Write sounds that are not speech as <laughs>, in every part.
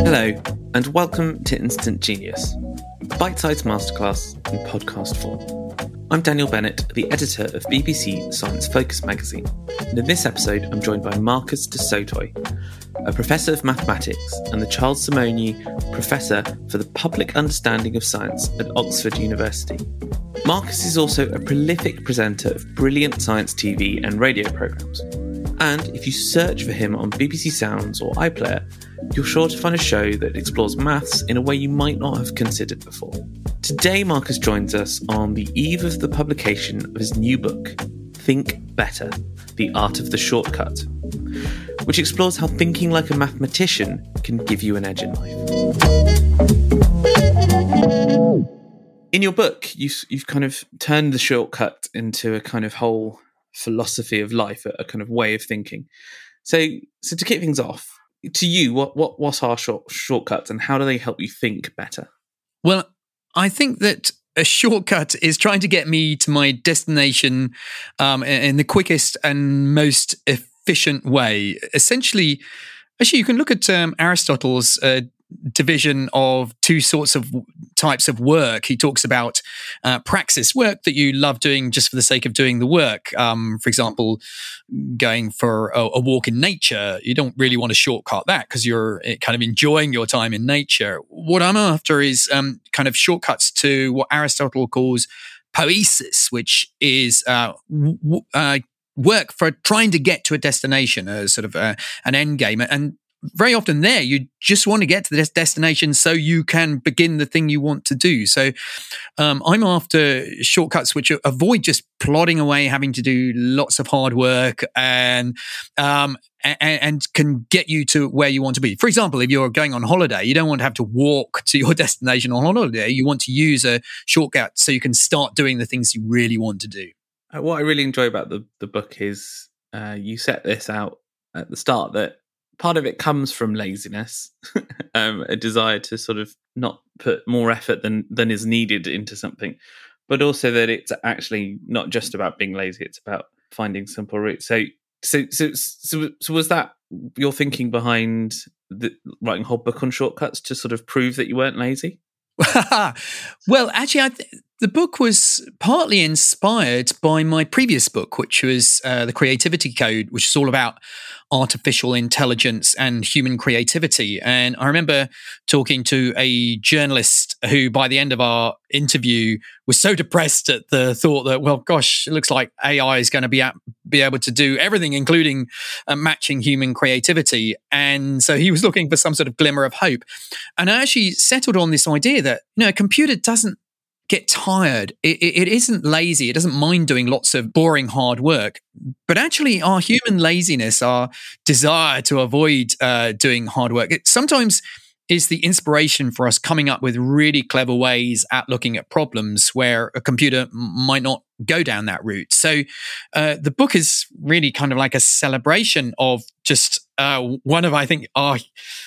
Hello, and welcome to Instant Genius, a bite sized masterclass in podcast form. I'm Daniel Bennett, the editor of BBC Science Focus magazine, and in this episode, I'm joined by Marcus du Sautoy, a professor of mathematics and the Charles Simonyi Professor for the Public Understanding of Science at Oxford University. Marcus is also a prolific presenter of brilliant science TV and radio programmes. And if you search for him on BBC Sounds or iPlayer, you're sure to find a show that explores maths in a way you might not have considered before. Today, Marcus joins us on the eve of the publication of his new book, Think Better The Art of the Shortcut, which explores how thinking like a mathematician can give you an edge in life. In your book, you've, you've kind of turned the shortcut into a kind of whole philosophy of life, a, a kind of way of thinking. So, so to kick things off, to you, what what what are short, shortcuts, and how do they help you think better? Well, I think that a shortcut is trying to get me to my destination um, in the quickest and most efficient way. Essentially, actually, you can look at um, Aristotle's uh, division of two sorts of types of work. He talks about uh, praxis work that you love doing just for the sake of doing the work. Um, for example, going for a, a, walk in nature, you don't really want to shortcut that because you're eh, kind of enjoying your time in nature. What I'm after is um, kind of shortcuts to what Aristotle calls poiesis, which is uh, w- uh, work for trying to get to a destination, a sort of uh, an end game. And very often there you just want to get to this destination so you can begin the thing you want to do so um, i'm after shortcuts which avoid just plodding away having to do lots of hard work and um, and, and, can get you to where you want to be. For example, if you're going on holiday, you don't want to have to walk to your <laughs> destination on holiday. You want to use a shortcut so you can start doing the things you really want to do. Uh, what I really enjoy about the, the book is uh, you set this out at the start that part of it comes from laziness, <laughs> um, a desire to sort of not put more effort than than is needed into something, but also that it's actually not just about being lazy; it's about finding simple routes. So, so, so, so, so was that your thinking behind the, writing a whole book on shortcuts to sort of prove that you weren't lazy? <laughs> well, actually, I th- the book was partly inspired by my previous book, which was uh, The Creativity Code, which is all about artificial intelligence and human creativity. And I remember talking to a journalist who, by the end of our interview, was so depressed at the thought that, well, gosh, it looks like AI is going to be, be able to do everything, including uh, matching human creativity. And so he was looking for some sort of glimmer of hope. And I actually settled on this idea that, you know, a computer doesn't get tired. It, it isn't lazy. It doesn't mind doing lots of boring hard work. But actually, our human laziness, our desire to avoid uh, doing hard work, it sometimes is the inspiration for us coming up with really clever ways at looking at problems where a computer might not go down that route. So uh, the book is really kind of like a celebration of just uh, one of, I think, our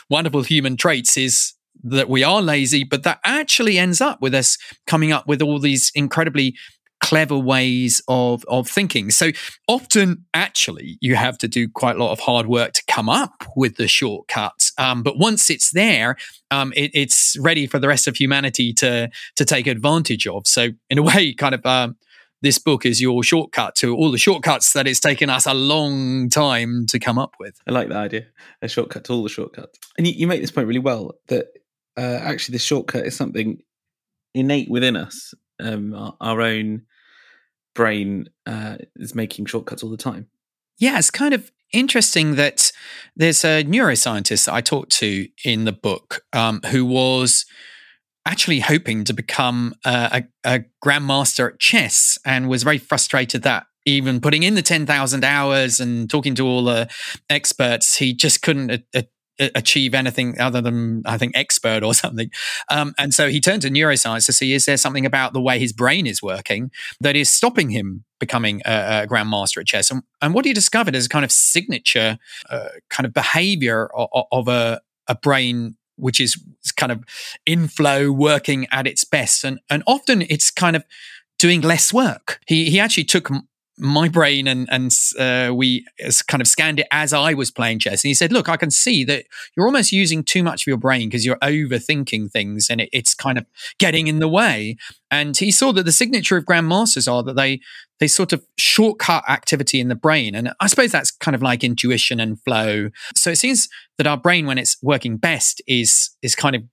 wonderful human traits is that we are lazy, but that actually ends up with us coming up with all these incredibly clever ways of of thinking. So often, actually, you have to do quite a lot of hard work to come up with the shortcuts. Um, but once it's there, um, it, it's ready for the rest of humanity to to take advantage of. So in a <laughs> way, kind of. Um, this book is your shortcut to all the shortcuts that it's taken us a long time to come up with. I like that idea. A shortcut to all the shortcuts. And you, you make this point really well that uh, actually the shortcut is something innate within us. Um, our, our own brain uh, is making shortcuts all the time. Yeah, it's kind of interesting that there's a neuroscientist I talked to in the book um, who was actually hoping to become a, a, a, grandmaster at chess and was very frustrated that even putting in the 10,000 hours and talking to all the experts, he just couldn't a- achieve anything other than I think expert or <laughs> something. Um, and so he turned to neuroscience to see is there something about the way his brain is working that is stopping him becoming a, a grandmaster at chess. And, and, what he discovered is a kind of signature uh, kind of behavior of, of a, a brain which is kind of in flow, working at its best, and and often it's kind of doing less work. He he actually took my brain and and uh, we kind of scanned it as I was playing chess, and he said, "Look, I can see that you're almost using too much of your brain because you're overthinking things, and it, it's kind of getting in the way." And he saw that the signature of grandmasters are that they they sort of shortcut activity in the brain, and I suppose that's kind of like intuition and flow. So it seems that our brain, when it's working best, is is kind of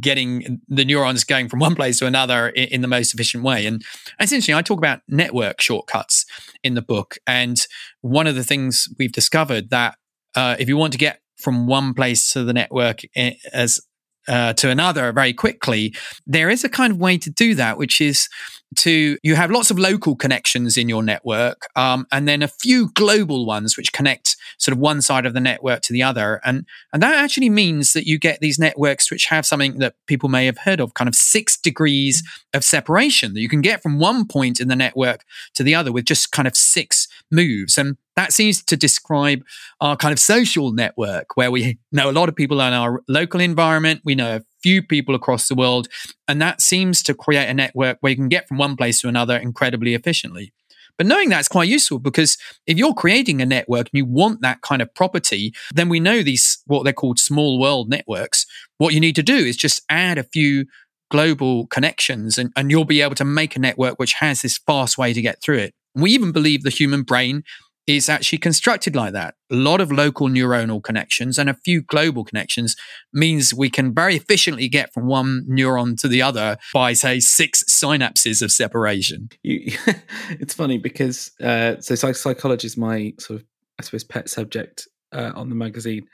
getting the neurons going from one place to another in, in, the most efficient way. And essentially, I talk about network shortcuts in the book. And one of the things we've discovered that uh, if you want to get from one place to the network eh, as uh, to another very quickly, there is a kind of way to do that, which is to you have lots of local connections in your network um, and then a few global ones which connect sort of one side of the network to the other. And and that actually means that you get these networks which have something that people may have heard of kind of six degrees of separation that you can get from one point in the network to the other with just kind of six moves. And that seems to describe our kind of social network where we know a lot of people in our local environment. We know a few people across the world. And that seems to create a network where you can get from one place to another incredibly efficiently but knowing that's quite useful because if you're creating a network and you want that kind of property, then we know these, what they're called small world networks. What you need to do is just add a few global connections and, and you'll be able to make a network which has this fast way to get through it. We even believe the human brain is actually constructed like that. A lot of local neuronal connections and a few global connections means we can very efficiently get from one neuron to the other by, say, six synapses of separation. You, <laughs> it's funny because uh, so psychology is my sort of, I suppose, pet subject uh, on the magazine.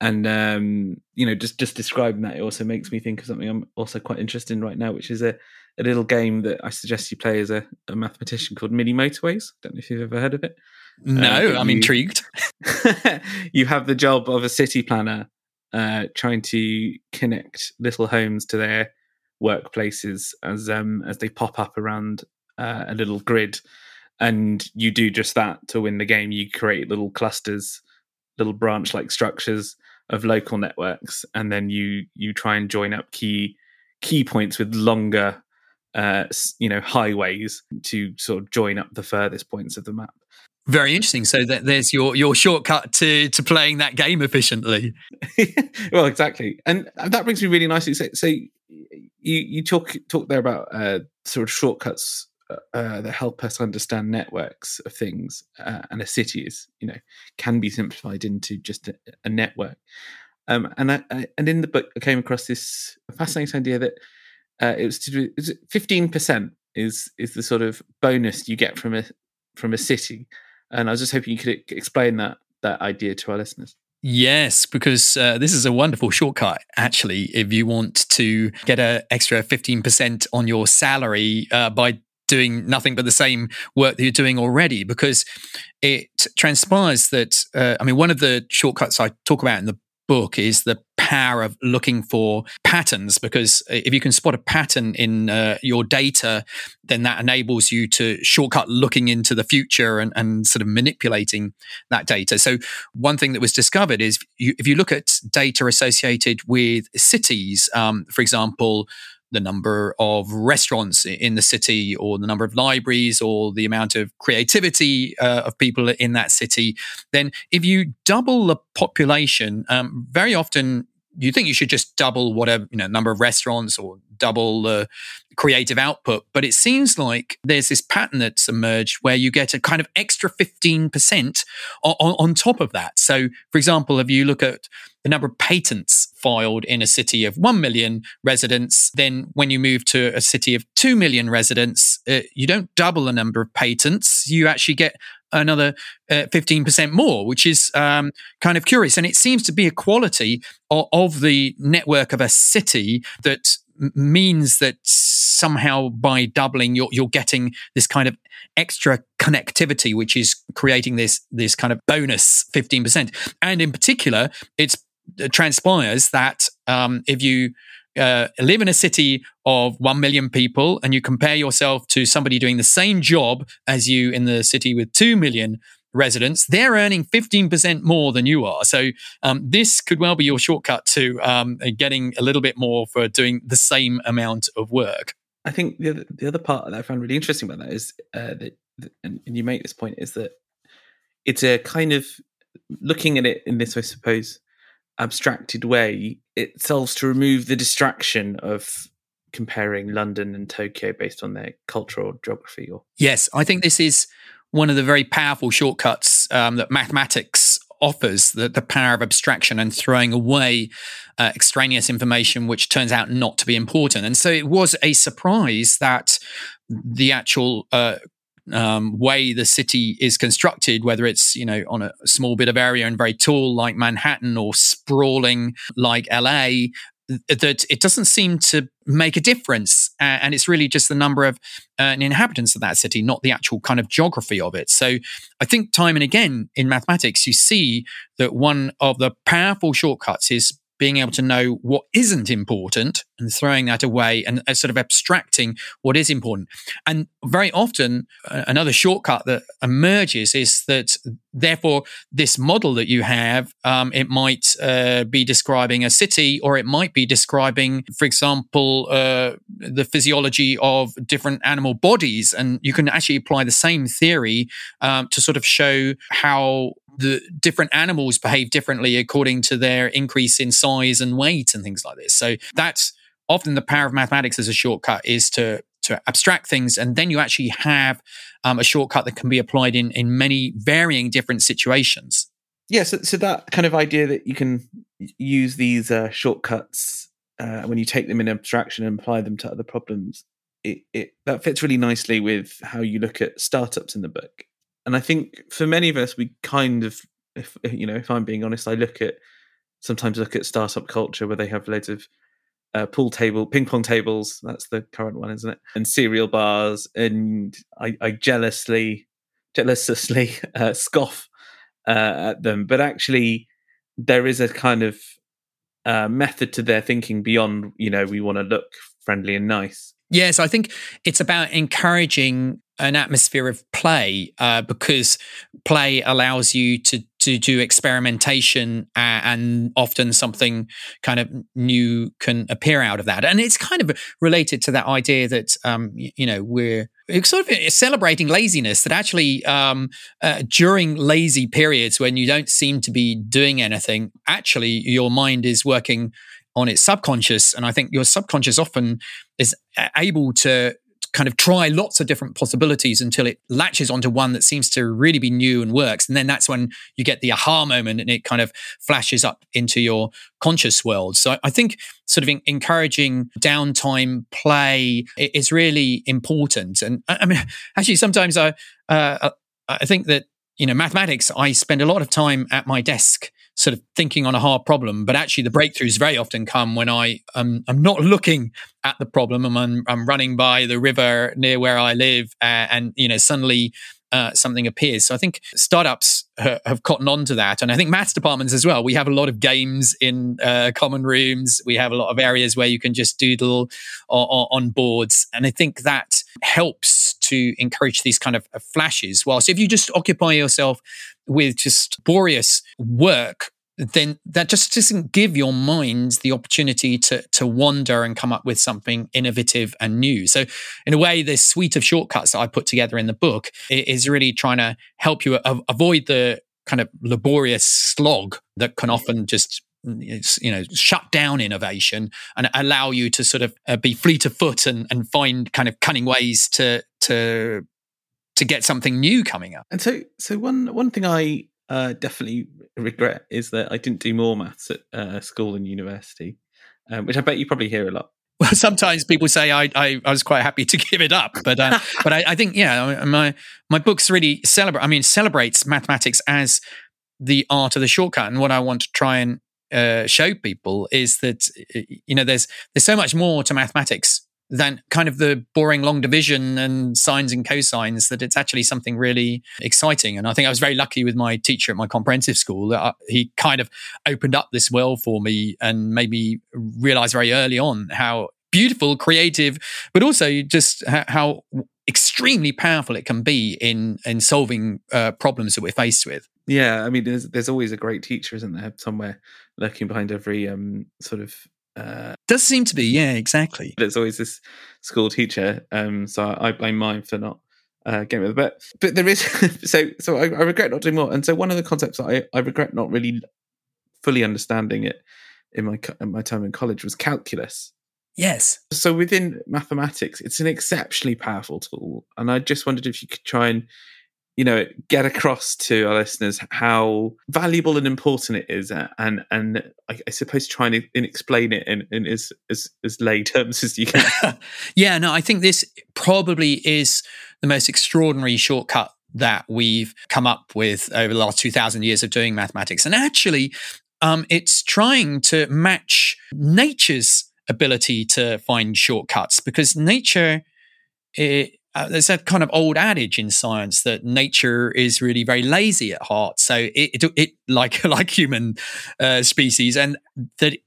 And um, you know, just just describing that, it also makes me think of something I'm also quite interested in right now, which is a, a little game that I suggest you play as a, a mathematician called Mini Motorways. Don't know if you've ever heard of it. No, uh, I'm you, intrigued. <laughs> you have the job of a city planner uh, trying to connect little homes to their workplaces as um, as they pop up around uh, a little grid, and you do just that to win the game. You create little clusters, little branch-like structures of local networks, and then you you try and join up key key points with longer uh, you know highways to sort of join up the furthest points of the map very interesting. So that there's your your shortcut to to playing that game efficiently. <laughs> well, exactly, and that brings me really nicely. So, so you you talk talk there about uh, sort of shortcuts uh, uh, that help us understand networks of things, uh, and a city is you know can be simplified into just a, a network. Um, and I, I, and in the book, I came across this fascinating idea that uh, it was to do fifteen percent is is the sort of bonus you get from a from a city and I was just hoping you could explain that that idea to our listeners. Yes, because uh, this is a wonderful shortcut, actually, if you want to get an extra 15% on your salary uh, by doing nothing but the same work that you're doing already. Because it transpires that, uh, I mean, one of the shortcuts I talk about in the book is the power of looking for patterns because if you can spot a pattern in uh, your data then that enables you to shortcut looking into the future and, and sort of manipulating that data. So one thing that was discovered is you, if you look at data associated with cities um, for example the number of restaurants in the city or the number of libraries or the amount of creativity uh, of people in that city, then if you double the population, um, very often you think you should just double whatever you know number of restaurants or double the creative output but it seems like there's this pattern that's emerged where you get a kind of extra 15% on, on top of that. So for example if you look at the number of patents filed in a city of 1 million residents then when you move to a city of 2 million residents uh, you don't double the number of patents you actually get another uh, 15% more, which is um, kind of curious. And it seems to be a quality of, of the network of a city that means that somehow by doubling you're, you're getting this kind of extra connectivity which is creating this this kind of bonus 15% and in particular it's transpires that um, if you uh, live in a city of 1 million people and you compare yourself to somebody doing the same job as you in the city with 2 million residents, they're earning 15% more than you are. So um, this could well be your shortcut to um, getting a little bit more for doing the same amount of work. I think the other, the other part that I found really interesting about that is uh, that, and you make this point, is that it's a kind of looking at it in this, I suppose, abstracted way, it solves to remove the distraction of comparing London and Tokyo based on their cultural geography. Or yes, I think this is one of the very powerful shortcuts um, that mathematics offers the, the power of abstraction and throwing away uh, extraneous information which turns out not to be important. And so it was a surprise that the actual uh, um, way the city is constructed, whether it's you know on a small bit of area and very tall like Manhattan or sprawling like LA, that it doesn't seem to make a difference, uh, and it's really just the number of uh, inhabitants of that city, not the actual kind of geography of it. So, I think time and again in mathematics, you see that one of the powerful shortcuts is being able to know what isn't important and throwing that away and uh, sort of abstracting what is important. And very often, uh, another shortcut that emerges is that, therefore, this model that you have, um, it might uh, be describing a city or it might be describing, for example, uh, the physiology of different animal bodies. And you can actually apply the same theory um, to sort of show how the different animals behave differently according to their increase in size and weight and things like this. So that's often the power of mathematics as a shortcut is to to abstract things, and then you actually have um, a shortcut that can be applied in in many varying different situations. Yeah, so, so that kind of idea that you can use these uh, shortcuts uh, when you take them in abstraction and apply them to other problems, it, it that fits really nicely with how you look at startups in the book and I think for many of us, we kind of, if you know, if I'm being honest, I look at sometimes look at startup culture where they have loads of uh, pool table, ping pong tables. That's the current one, isn't it? And cereal bars, and I, I jealously, jealously <laughs> uh, scoff uh, at them. But actually, there is a kind of uh, method to their thinking beyond. You know, we want to look friendly and nice. Yes, I think it's about encouraging an atmosphere of play uh, because play allows you to to do experimentation uh, and often something kind of new can appear out of that. And it's kind of related to that idea that um, you, know we're sort of celebrating laziness that actually um, uh, during lazy periods when you don't seem to be doing anything actually your mind is working on its subconscious. And i think your subconscious often is able to kind of try lots of different possibilities until it latches onto one that seems to really be new and works. And then that's when you get the aha moment and it kind of flashes up into your conscious world. So I think sort of encouraging downtime play is really important. And I mean, <laughs> actually, sometimes I, uh, I think that, you know, mathematics, I spend a lot of time at my desk sort of thinking on a hard problem. But actually, the breakthroughs very often come when I um, I'm not looking at the problem. I'm I'm running by the river near where I live, uh, and you know suddenly. Uh, something appears. So I think startups ha- have cottoned on to that. And I think maths departments as well. We have a lot of games in uh, common rooms. We have a lot of areas where you can just doodle on, on boards. And I think that helps to encourage these kind of flashes. Whilst if you just occupy yourself with just laborious work, then that just doesn't give your mind the opportunity to to wander and come up with something innovative and new. So, in a way, this suite of shortcuts that I put together in the book is really trying to help you avoid the kind of laborious slog that can often just you know shut down innovation and allow you to sort of uh, be fleet of foot and, and find kind of cunning ways to to to get something new coming up. And so, so one one thing I uh, definitely regret is that I didn't do more maths at uh, school and university, um, which I bet you probably hear a lot. <laughs> Well, sometimes people say I, I, I was quite happy to <laughs> give it up, but uh, <laughs> but I, I, think yeah, my my books really celebrate. I mean, celebrates mathematics as the art of the shortcut, and what I want to try and uh, show people is that you know there's there's so much more to mathematics than kind of the boring long division and sines and cosines, that it's actually something really exciting. And I think I was very lucky with my teacher at my comprehensive school that uh, he kind of opened up this world for me and made me realize very early on how beautiful, creative, but also just how extremely powerful it can be in in solving uh, problems that we're faced with. Yeah, I mean, there's there's always a great teacher, isn't there, somewhere lurking behind every um, sort of. Uh, Does seem to be, yeah, exactly. There's always this school teacher, um, so I blame mine for not uh, getting with it. But but there is <laughs> so so I, I, regret not doing more. And so one of the concepts I I regret not really fully understanding it in my in my time in college was calculus. Yes. So within mathematics, it's an exceptionally powerful tool, and I just wondered if you could try and you know get across to our listeners how valuable and important it is and and I, I suppose try and explain it in, in as, as as lay <laughs> terms as you can. <laughs> Yeah no I think this probably is the most extraordinary shortcut that we've come up with over the last 2000 years of doing mathematics. And actually um, it's trying to match nature's ability to find shortcuts because nature it, uh, there's a kind of old adage in science that nature is really very lazy at heart. So it, it, it like <laughs> like human uh, species and that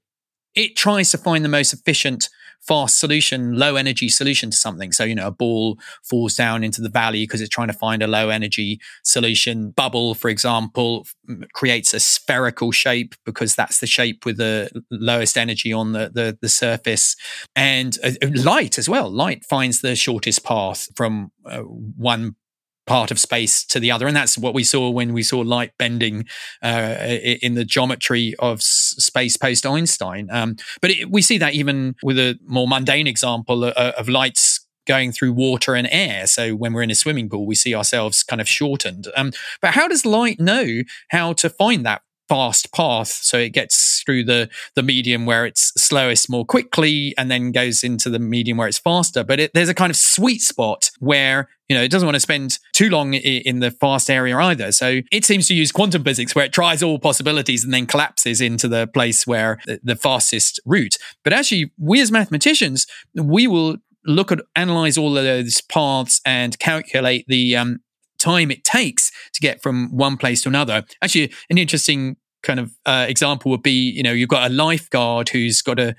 it tries to find the most efficient fast solution, low energy solution to something. So, you know, a ball falls down into the valley because it's trying to find a low energy solution. Bubble, for example, creates a spherical shape because that's the shape with the lowest energy on the, the, the surface. And uh, light as well. Light finds the shortest path from uh, one part of space to the other. And that's what we saw when we saw light bending uh, in the geometry of space post Einstein. Um, but it, we see that even with a more mundane example of, uh, of lights going through water and air. So when we're in a swimming pool, we see ourselves kind of shortened. Um, but how does light know how to find that fast path so it gets through the the medium where it's slowest more quickly and then goes into the medium where it's faster. But it, there's a kind of sweet spot where you know it doesn't want to spend too long in the fast area either. So it seems to use quantum physics where it tries all possibilities and then collapses into the place where the, the fastest route. But actually we as mathematicians we will look at analyze all of those paths and calculate the um, time it takes to get from one place to another. Actually, an interesting kind of uh, example would be, you know, you've got a lifeguard who's got to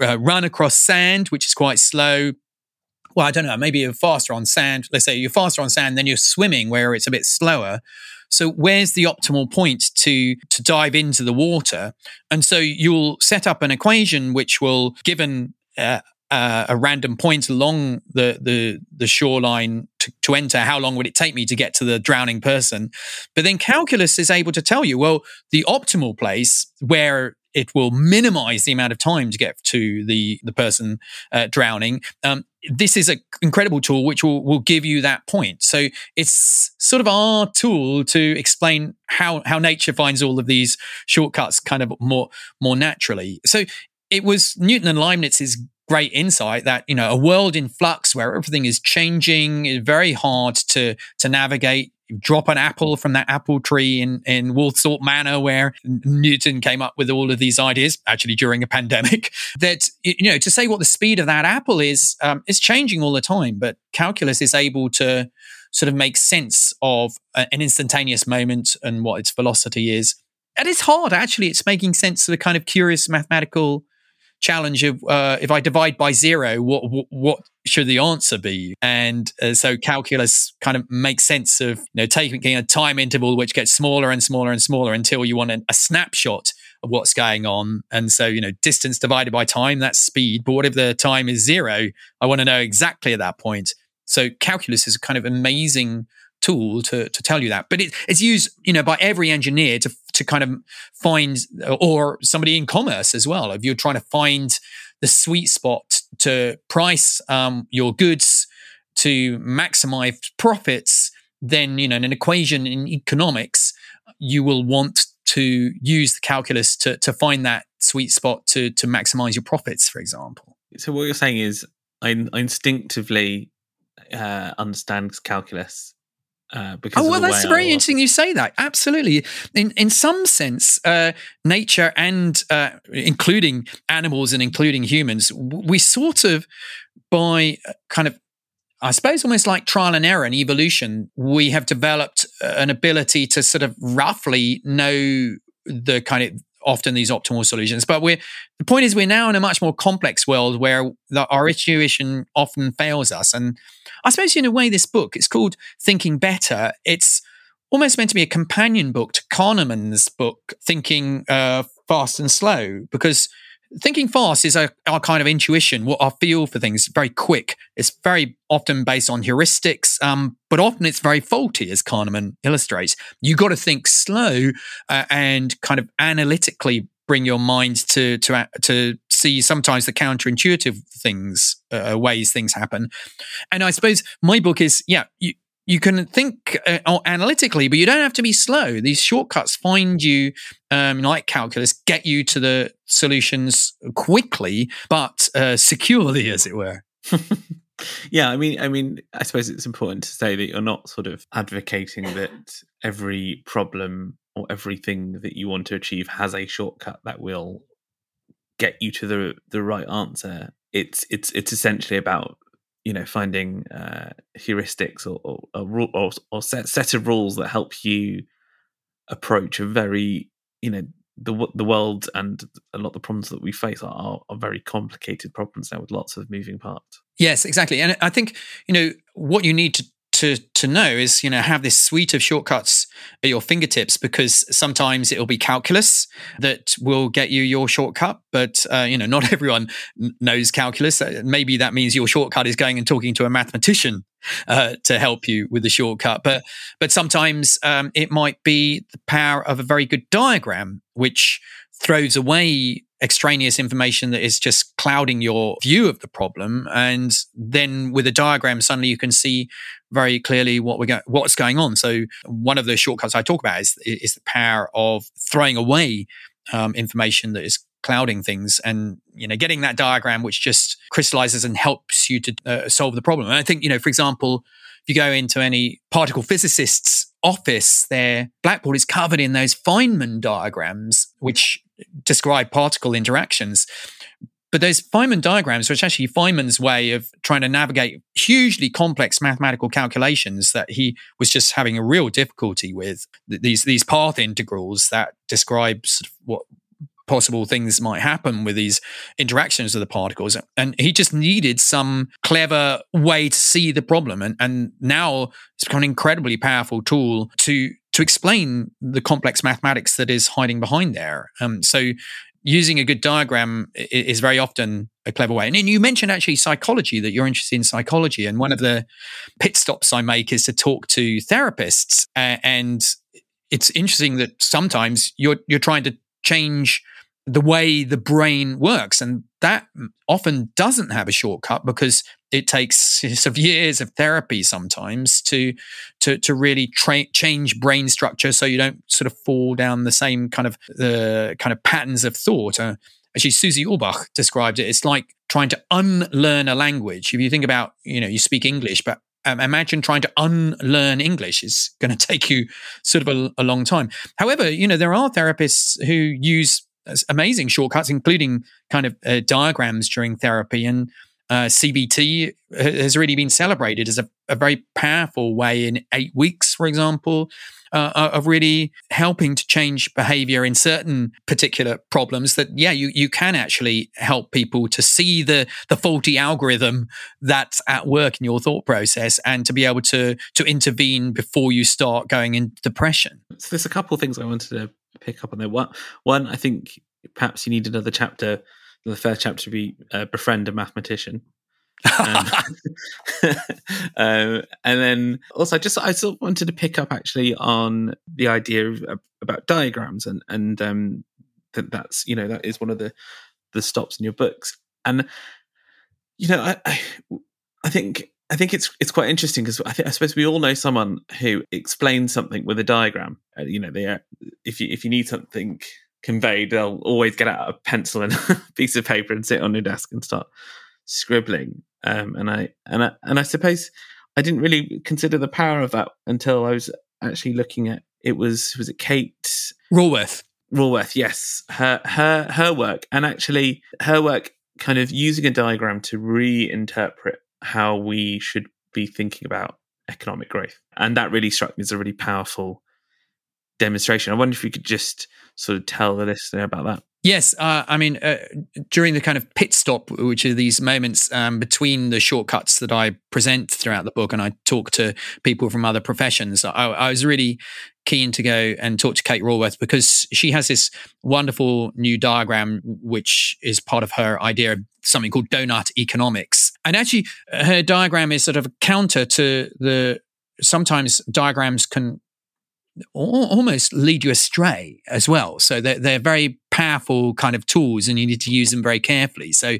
uh, run across sand, which is quite slow. Well, I don't know, maybe you're faster on sand. Let's say you're faster on sand, then you're swimming where it's a bit slower. So where's the optimal point to to dive into the water? And so you'll set up an equation which will, given uh, uh, a random point along the the, the shoreline to, to, enter how long would it take me to get to the drowning person? But then calculus is able to tell you well the optimal place where it will minimize the amount of time to get to the the person uh, drowning um, this is an incredible tool which will, will give you that point. So it's sort of our tool to explain how how nature finds all of these shortcuts kind of more more naturally. So it was Newton and Leibniz's great insight that you know a world in flux where everything is changing very hard to to navigate. Drop an apple from that apple tree in in Woolsthorpe Manor where Newton came up with all of these ideas actually during a pandemic <laughs> that you know to say what the speed of that apple is um, is changing all the time but calculus is able to sort of make sense of an instantaneous moment and what its velocity is. And it's hard actually. It's making sense of the kind of curious mathematical challenge of uh, if I divide by zero, what, what, what should the answer be? And uh, so calculus kind of makes sense of you know taking a time interval which gets smaller and smaller and smaller until you want a, a snapshot of what's going on. And so you know distance divided by time that's speed, but what if the time is zero? I want to know exactly at that point. So calculus is kind of amazing tool to to tell you that. But it, it's used, you know, by every engineer to to kind of find, or somebody in commerce as well. If you're trying to find the sweet spot to price um, your goods to maximize profits, then you know in an equation in economics, you will want to use the calculus to to find that sweet spot to to maximize your profits, for example. So what you're saying is, I, instinctively uh, understand calculus Uh, because oh well, that's very interesting. You say that absolutely. In in some sense, uh, nature and uh, including animals and including humans, we sort of by uh, kind of I suppose almost like trial and error and evolution, we have developed uh, an ability to sort of roughly know the kind of often these optimal solutions. But we're the point is we're now in a much more complex world where the, our intuition often fails us. And I suppose in a way, this book it's called Thinking Better. It's almost meant to be a companion book to Kahneman's book Thinking uh, Fast and Slow because thinking fast is our, our kind of intuition, what our feel for things, very quick. It's very often based on heuristics, um, but often it's very faulty, as Kahneman illustrates. You got to think slow uh, and kind of analytically bring your mind to to to see sometimes the counterintuitive things uh, ways things happen. And I suppose my book is yeah. You, you can think uh, analytically, but you don't have to be slow. These shortcuts find you, um, like calculus, get you to the solutions quickly, but uh, securely, as it were. <laughs> yeah, I mean, I mean, I suppose it's important to say that you're not sort of advocating that every problem or everything that you want to achieve has a shortcut that will get you to the the right answer. It's it's it's essentially about you know finding uh, heuristics or or, or, or, or set, set of rules that help you approach a very you know the the world and a lot of the problems that we face are, are very complicated problems now with lots of moving parts. Yes, exactly. And I think you know what you need to to to know is you know have this suite of shortcuts at your fingertips because sometimes it'll be calculus that will get you your shortcut but uh, you know not <laughs> everyone knows calculus. Uh, maybe that means your shortcut is going and talking to a mathematician uh, to help you with the shortcut but but sometimes um, it might be the power of a very good diagram which throws away extraneous information that is just clouding your view of the problem. And then with a diagram suddenly you can see very clearly what we're going what's going on. So one of the shortcuts i talk about is is the power of throwing away um, information that is clouding things and you know getting that diagram which just crystallizes and helps you to uh, solve the problem. And i think you know for example if you go into any particle physicist's office their blackboard is covered in those Feynman diagrams which describe particle interactions. But those Feynman diagrams, which actually Feynman's way of trying to navigate hugely complex mathematical calculations that he was just having a real difficulty with. These these path integrals that describe sort of what possible things might happen with these interactions of the particles. And he just needed some clever way to see the problem. And, and now it's become an incredibly powerful tool to to explain the complex mathematics that is hiding behind there. Um, so using a good diagram is very often a clever way. And you mentioned actually psychology, that you're interested in psychology. And one of the pit stops I make is to talk to therapists. Uh, and it's interesting that sometimes you're you're trying to change the way the brain works. And that often doesn't have a shortcut because it takes years of therapy sometimes to to to really tra- change brain structure so you don't sort of fall down the same kind of the uh, kind of patterns of thought. Uh, actually, Susie Orbach described it. It's like trying to unlearn a language. If you think about, you know, you speak English, but um, imagine trying to unlearn English is going <laughs> to take you sort of a, a long time. However, you know, there are therapists who use amazing shortcuts, including kind of uh, diagrams during therapy. And uh, CBT has really been celebrated as a, a, very powerful way in eight weeks, for example, uh, uh, of really helping to change behavior in certain particular problems that, yeah, you, you can actually help people to see the, the faulty algorithm that's at work in your thought process and to be able to, to intervene before you start going into depression. So there's a couple of things I wanted to pick up on there. One, one, I think perhaps you need another chapter. The first chapter to be uh, befriend a mathematician. um, <laughs> um, and then also, just I sort of wanted to pick up actually on the idea of, about diagrams and and um, that that's you know that is one of the the stops in your books. And you know, I I, I think I think it's it's quite interesting because I, I suppose we all know someone who explains something with a diagram. Uh, you know, they are, if you if you need something conveyed, they'll always get out a pencil and <laughs> a piece of paper and sit on your desk and start scribbling. Um, and I and I and I suppose I didn't really consider the power of that until I was actually looking at it was was it Kate Raworth. Raworth, yes, her her her work, and actually her work kind of using a diagram to reinterpret how we should be thinking about economic growth, and that really struck me as a really powerful demonstration. I wonder if you could just sort of tell the listener about that. Yes, uh, I mean, uh, during the kind of pit stop, which are these moments um, between the shortcuts that I present throughout the book, and I talk to people from other professions, I, I was really keen to go and talk to Kate Raworth because she has this wonderful new diagram, which is part of her idea of something called donut economics. And actually, her diagram is sort of a counter to the sometimes diagrams can almost lead you astray as well. So they're, they're very powerful kind of tools and you need to use them very carefully. So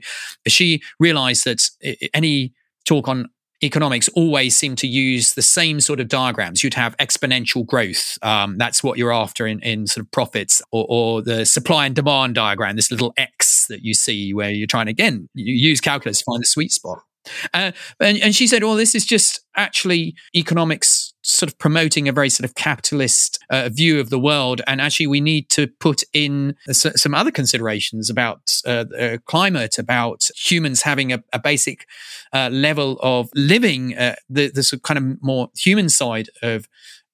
she realized that eh, eh, any talk on economics always seem to use the same sort of diagrams. You'd have exponential growth. Um, that's what you're after in, in sort of profits or, or, the supply and demand diagram, this little X that you see where you're trying to, again, you use calculus to find the sweet spot. Uh, and, and she said, "Well, this is just actually economics sort of promoting a very sort of capitalist uh, view of the world, and actually we need to put in some other considerations about uh, uh, climate, about humans having a, a basic uh, level of living, uh, the the sort of kind of more human side of."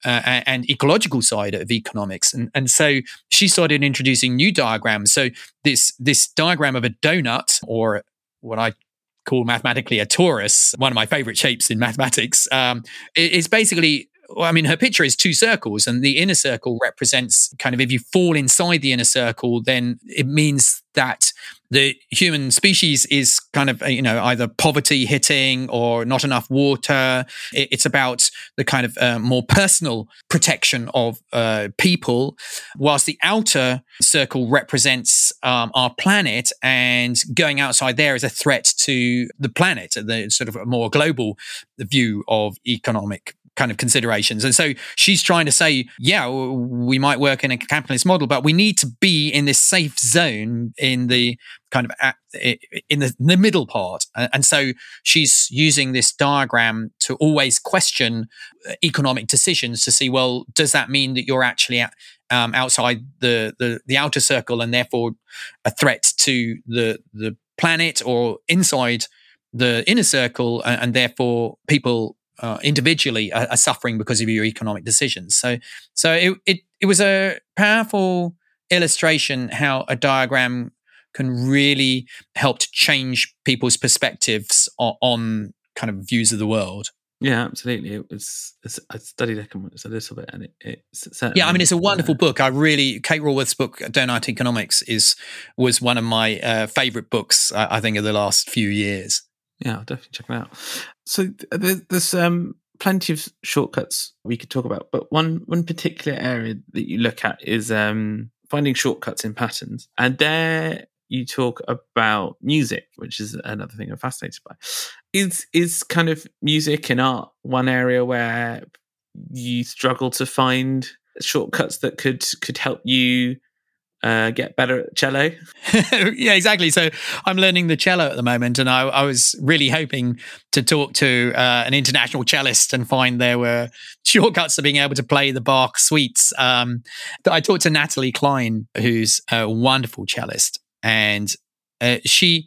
Uh, and ecological side of economics. And, and so she started introducing new diagrams. So this this diagram of a donut, or what I call mathematically a torus, one of my favorite shapes in mathematics, um, is basically well, I mean, her picture is two circles, and the inner circle represents kind of if you fall inside the inner circle, then it means that the human species is kind of you know either poverty hitting or not enough water. It's about the kind of uh, more personal protection of uh, people whilst the outer circle represents um, our planet and going outside there is a threat to the planet the sort of a more global view of economic kind of considerations. And so she's trying to say, yeah, we might work in a capitalist model, but we need to be in this safe zone in the kind of in the, in the middle part. And so she's using this diagram to always question uh, economic decisions to see, well, does that mean that you're actually um, outside the, the the outer circle and therefore a threat to the the planet or inside the inner circle and, and therefore people uh, individually are, are, suffering because of your economic decisions. So, so it, it it was a powerful illustration how a diagram can really help to change people's perspectives on, on kind of views of the world. Yeah, absolutely. It was. I studied economics a little bit, and it, it's yeah. I mean, it's a wonderful uh, book. I really Kate Raworth's book Doughnut Economics is was one of my uh, favorite books. I, I think of the last few years. Yeah, I'll definitely check it out. So there's um, plenty of shortcuts we could talk about, but one one particular area that you look at is um, finding shortcuts in patterns, and there you talk about music, which is another thing I'm fascinated by. Is is kind of music and art one area where you struggle to find shortcuts that could could help you uh, get better at cello. <laughs> yeah, exactly. So I'm learning the cello at the moment, and I, I was really hoping to talk to uh, an international cellist and find there were <laughs> shortcuts to being able to play the Bach suites. Um, I talked to Natalie Clein, who's a wonderful cellist, and uh, she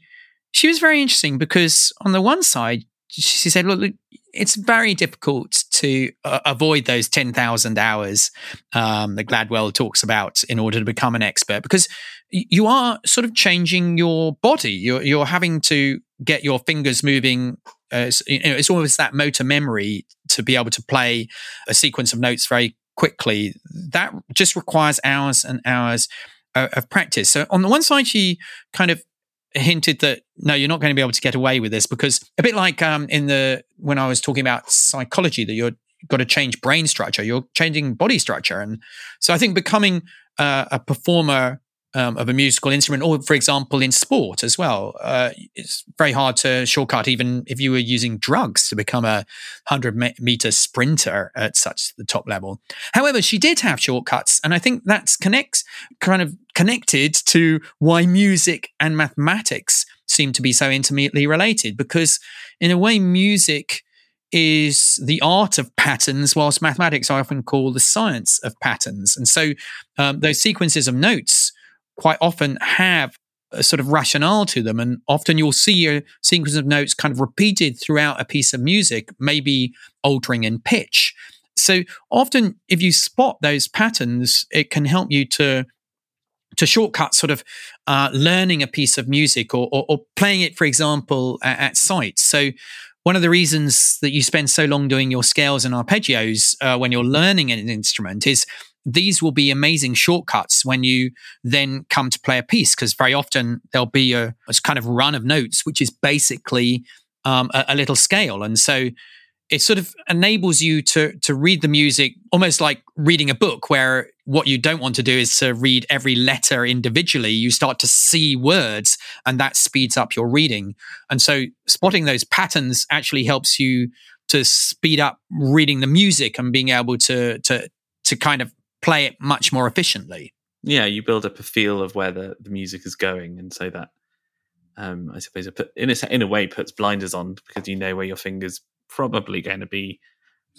she was very interesting because on the one side she said, look, it's very difficult to uh, avoid those 10,000 hours um, that Gladwell talks about in order to become an expert because you are sort of changing your body. You're, you're having to get your fingers moving. Uh, you know, it's almost that motor memory to be able to play a sequence of notes very quickly. That just requires hours and hours of practice. So on the one side, she kind of hinted that no, you're not going to be able to get away with this because a bit like um, in the when I was talking about psychology, that you're got to change brain structure, you're changing body structure, and so I think becoming uh, a performer um, of a musical instrument, or for example, in sport as well. Uh, it's very hard to shortcut, even if you were using drugs to become a 100 meter sprinter at such the top level. However, she did have shortcuts, and I think that's connects kind of connected to why music and mathematics seem to be so intimately related, because in a way, music is the art of patterns, whilst mathematics I often call the science of patterns. And so um, those sequences of notes quite often have a sort of rationale to them. And often you'll see a sequence of notes kind of repeated throughout a piece of music, maybe altering in pitch. So often, if you spot those patterns, it can help you to to shortcut sort of uh, learning a piece of music or, or, or playing it, for example, at, at sight. So one of the reasons that you spend so long doing your scales and arpeggios uh, when you're learning an instrument is these will be amazing shortcuts when you then come to play a piece because very often there'll be a, a, kind of run of notes which is basically um, a, a, little scale and so it sort of enables you to to read the music almost like reading a book where what you don't want to do is to read every letter individually. You start to see words and that speeds up your reading. And so spotting those patterns actually helps you to speed up reading the music and being able to to to kind of play it much more efficiently. Yeah you build up a feel of where the, the music is going and so that um, I suppose put, in a in a way puts blinders on because you know where your fingers probably going to be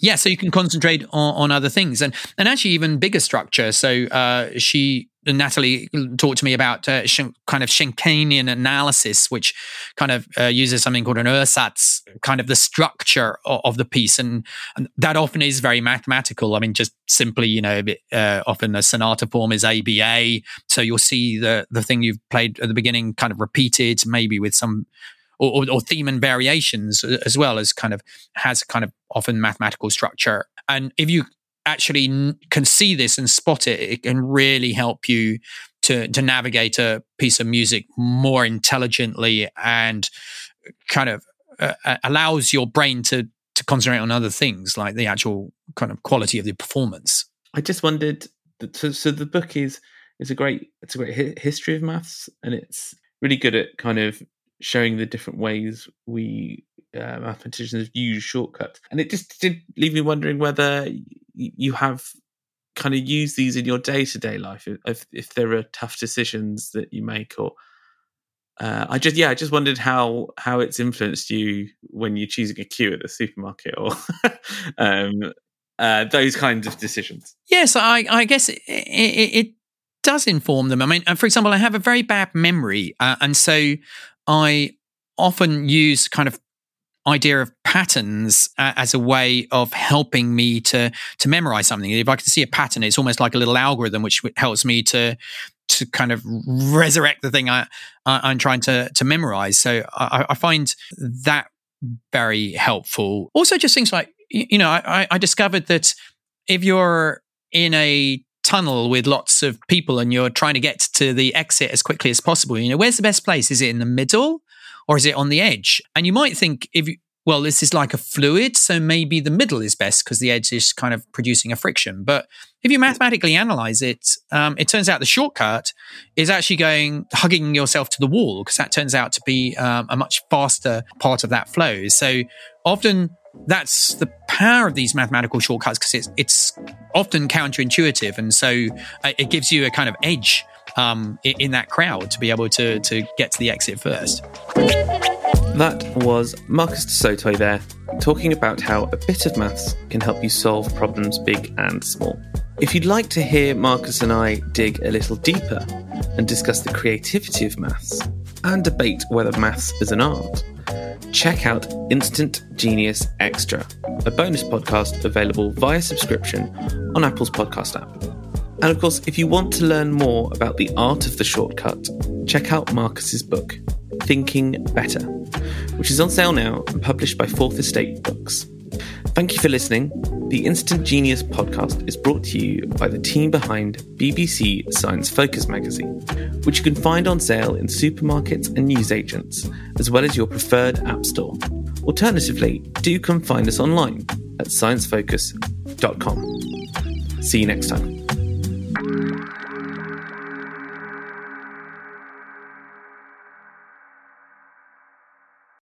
yeah, so you can concentrate on, on, other things, and and actually even bigger structure. So uh, she Natalie talked to me about uh, sh- kind of Schenkerian analysis, which kind of uh, uses something called an Ursatz, kind of the structure of, of the piece, and, and, that often is very mathematical. I mean, just simply, you know, uh, often the sonata form is ABA, so you'll see the the thing you've played at the beginning kind of repeated, maybe with some or, or, or theme and variations as well as kind of has kind of often mathematical structure. And if you actually can see this and spot it, it can really help you to to navigate a piece of music more intelligently and kind of uh, allows your brain to to concentrate on other things like the actual kind of quality of the performance. I just wondered. So, so the book is is a great it's a great history of maths, and it's really good at kind of showing the different ways we uh, mathematicians use shortcuts. And it just did leave me wondering whether you have kind of used these in your day to day life, if, if there are tough decisions that you make, or uh, I just yeah, I just wondered how how it's influenced you when you're choosing a queue at the supermarket, or <laughs> um, uh, those kinds of decisions. Yes, I, I guess it, it, it, does inform them. I mean, for example, I have a very bad memory, uh, and so I often use kind of idea of patterns uh, as a way of helping me to to memorize something. If I can see a pattern, it's almost like a little algorithm which helps me to to kind of resurrect the thing I, I am trying to to memorize. So I, I, find that very helpful. Also, just things like you know, I, I discovered that if you're in a tunnel with lots of people and you're trying to get to the exit as quickly as possible, you know, where's the best place? Is it in the middle or is it on the edge? And you might think if you, well, this is like a fluid, so maybe the middle is best because the edge is kind of producing a friction. But if you mathematically analyze it, um, it turns out the shortcut is actually going hugging yourself to the wall because that turns out to be um, a much faster part of that flow. So often that's the power of these mathematical shortcuts because it's it's often counterintuitive, and so uh, it gives you a kind of edge um, in that crowd to be able to to get to the exit first. That was Marcus du Sautoy there, talking about how a bit of maths can help you solve problems big and small. If you'd like to hear Marcus and I dig a little deeper and discuss the creativity of maths and debate whether maths is an art, check out Instant Genius Extra, a bonus podcast available via subscription on Apple's podcast app. And of course, if you want to learn more about the art of the shortcut, check out Marcus's book, Thinking Better, which is on sale now and published by Fourth Estate Books. Thank you for listening. The Instant Genius podcast is brought to you by the team behind BBC Science Focus magazine, which you can find on sale in supermarkets and newsagents, as well as your preferred app store. Alternatively, do come find us online at sciencefocus.com. See you next time.